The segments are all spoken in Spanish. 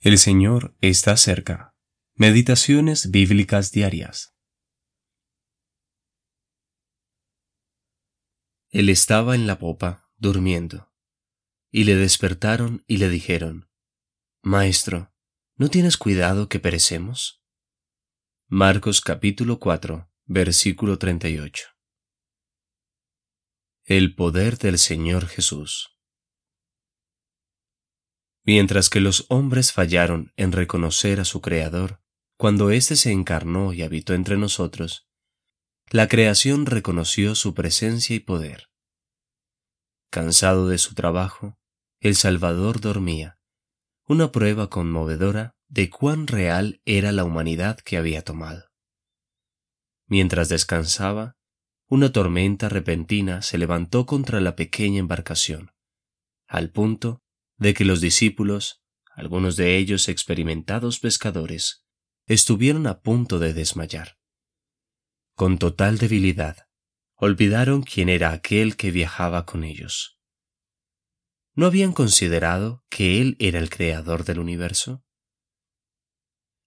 El Señor está cerca. Meditaciones bíblicas diarias. Él estaba en la popa, durmiendo, y le despertaron y le dijeron, Maestro, ¿no tienes cuidado que perecemos? Marcos capítulo 4, versículo 38. El poder del Señor Jesús. Mientras que los hombres fallaron en reconocer a su Creador, cuando éste se encarnó y habitó entre nosotros, la creación reconoció su presencia y poder. Cansado de su trabajo, el Salvador dormía, una prueba conmovedora de cuán real era la humanidad que había tomado. Mientras descansaba, una tormenta repentina se levantó contra la pequeña embarcación, al punto de que los discípulos, algunos de ellos experimentados pescadores, estuvieron a punto de desmayar. Con total debilidad, olvidaron quién era aquel que viajaba con ellos. ¿No habían considerado que Él era el creador del universo?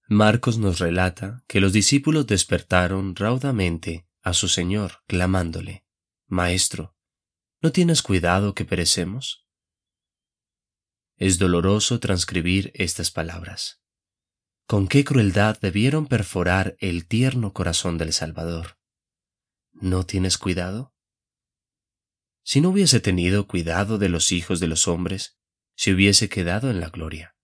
Marcos nos relata que los discípulos despertaron raudamente a su Señor, clamándole, Maestro, ¿no tienes cuidado que perecemos? Es doloroso transcribir estas palabras. Con qué crueldad debieron perforar el tierno corazón del Salvador. ¿No tienes cuidado? Si no hubiese tenido cuidado de los hijos de los hombres, se hubiese quedado en la gloria.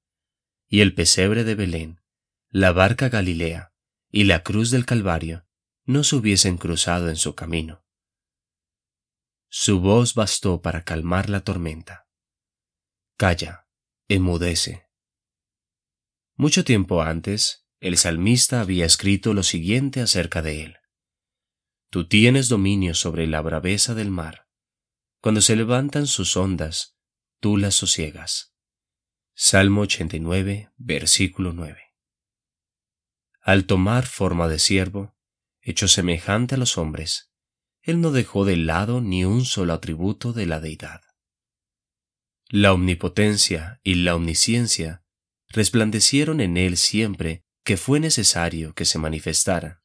Y el pesebre de Belén, la barca Galilea y la cruz del Calvario no se hubiesen cruzado en su camino. Su voz bastó para calmar la tormenta. Calla, emudece. Mucho tiempo antes, el salmista había escrito lo siguiente acerca de él. Tú tienes dominio sobre la braveza del mar. Cuando se levantan sus ondas, tú las sosiegas. Salmo 89, versículo 9. Al tomar forma de siervo, hecho semejante a los hombres, él no dejó de lado ni un solo atributo de la deidad. La omnipotencia y la omnisciencia resplandecieron en él siempre que fue necesario que se manifestaran.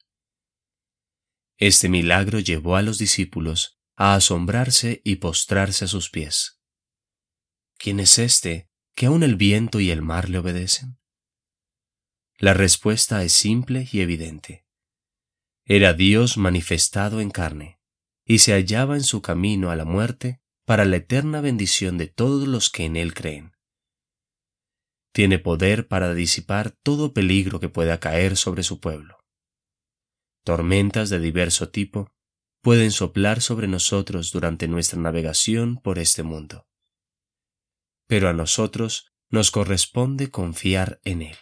Este milagro llevó a los discípulos a asombrarse y postrarse a sus pies. ¿Quién es este que aun el viento y el mar le obedecen? La respuesta es simple y evidente. Era Dios manifestado en carne, y se hallaba en su camino a la muerte para la eterna bendición de todos los que en Él creen. Tiene poder para disipar todo peligro que pueda caer sobre su pueblo. Tormentas de diverso tipo pueden soplar sobre nosotros durante nuestra navegación por este mundo. Pero a nosotros nos corresponde confiar en Él.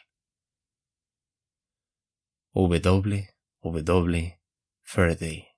W. W. Faraday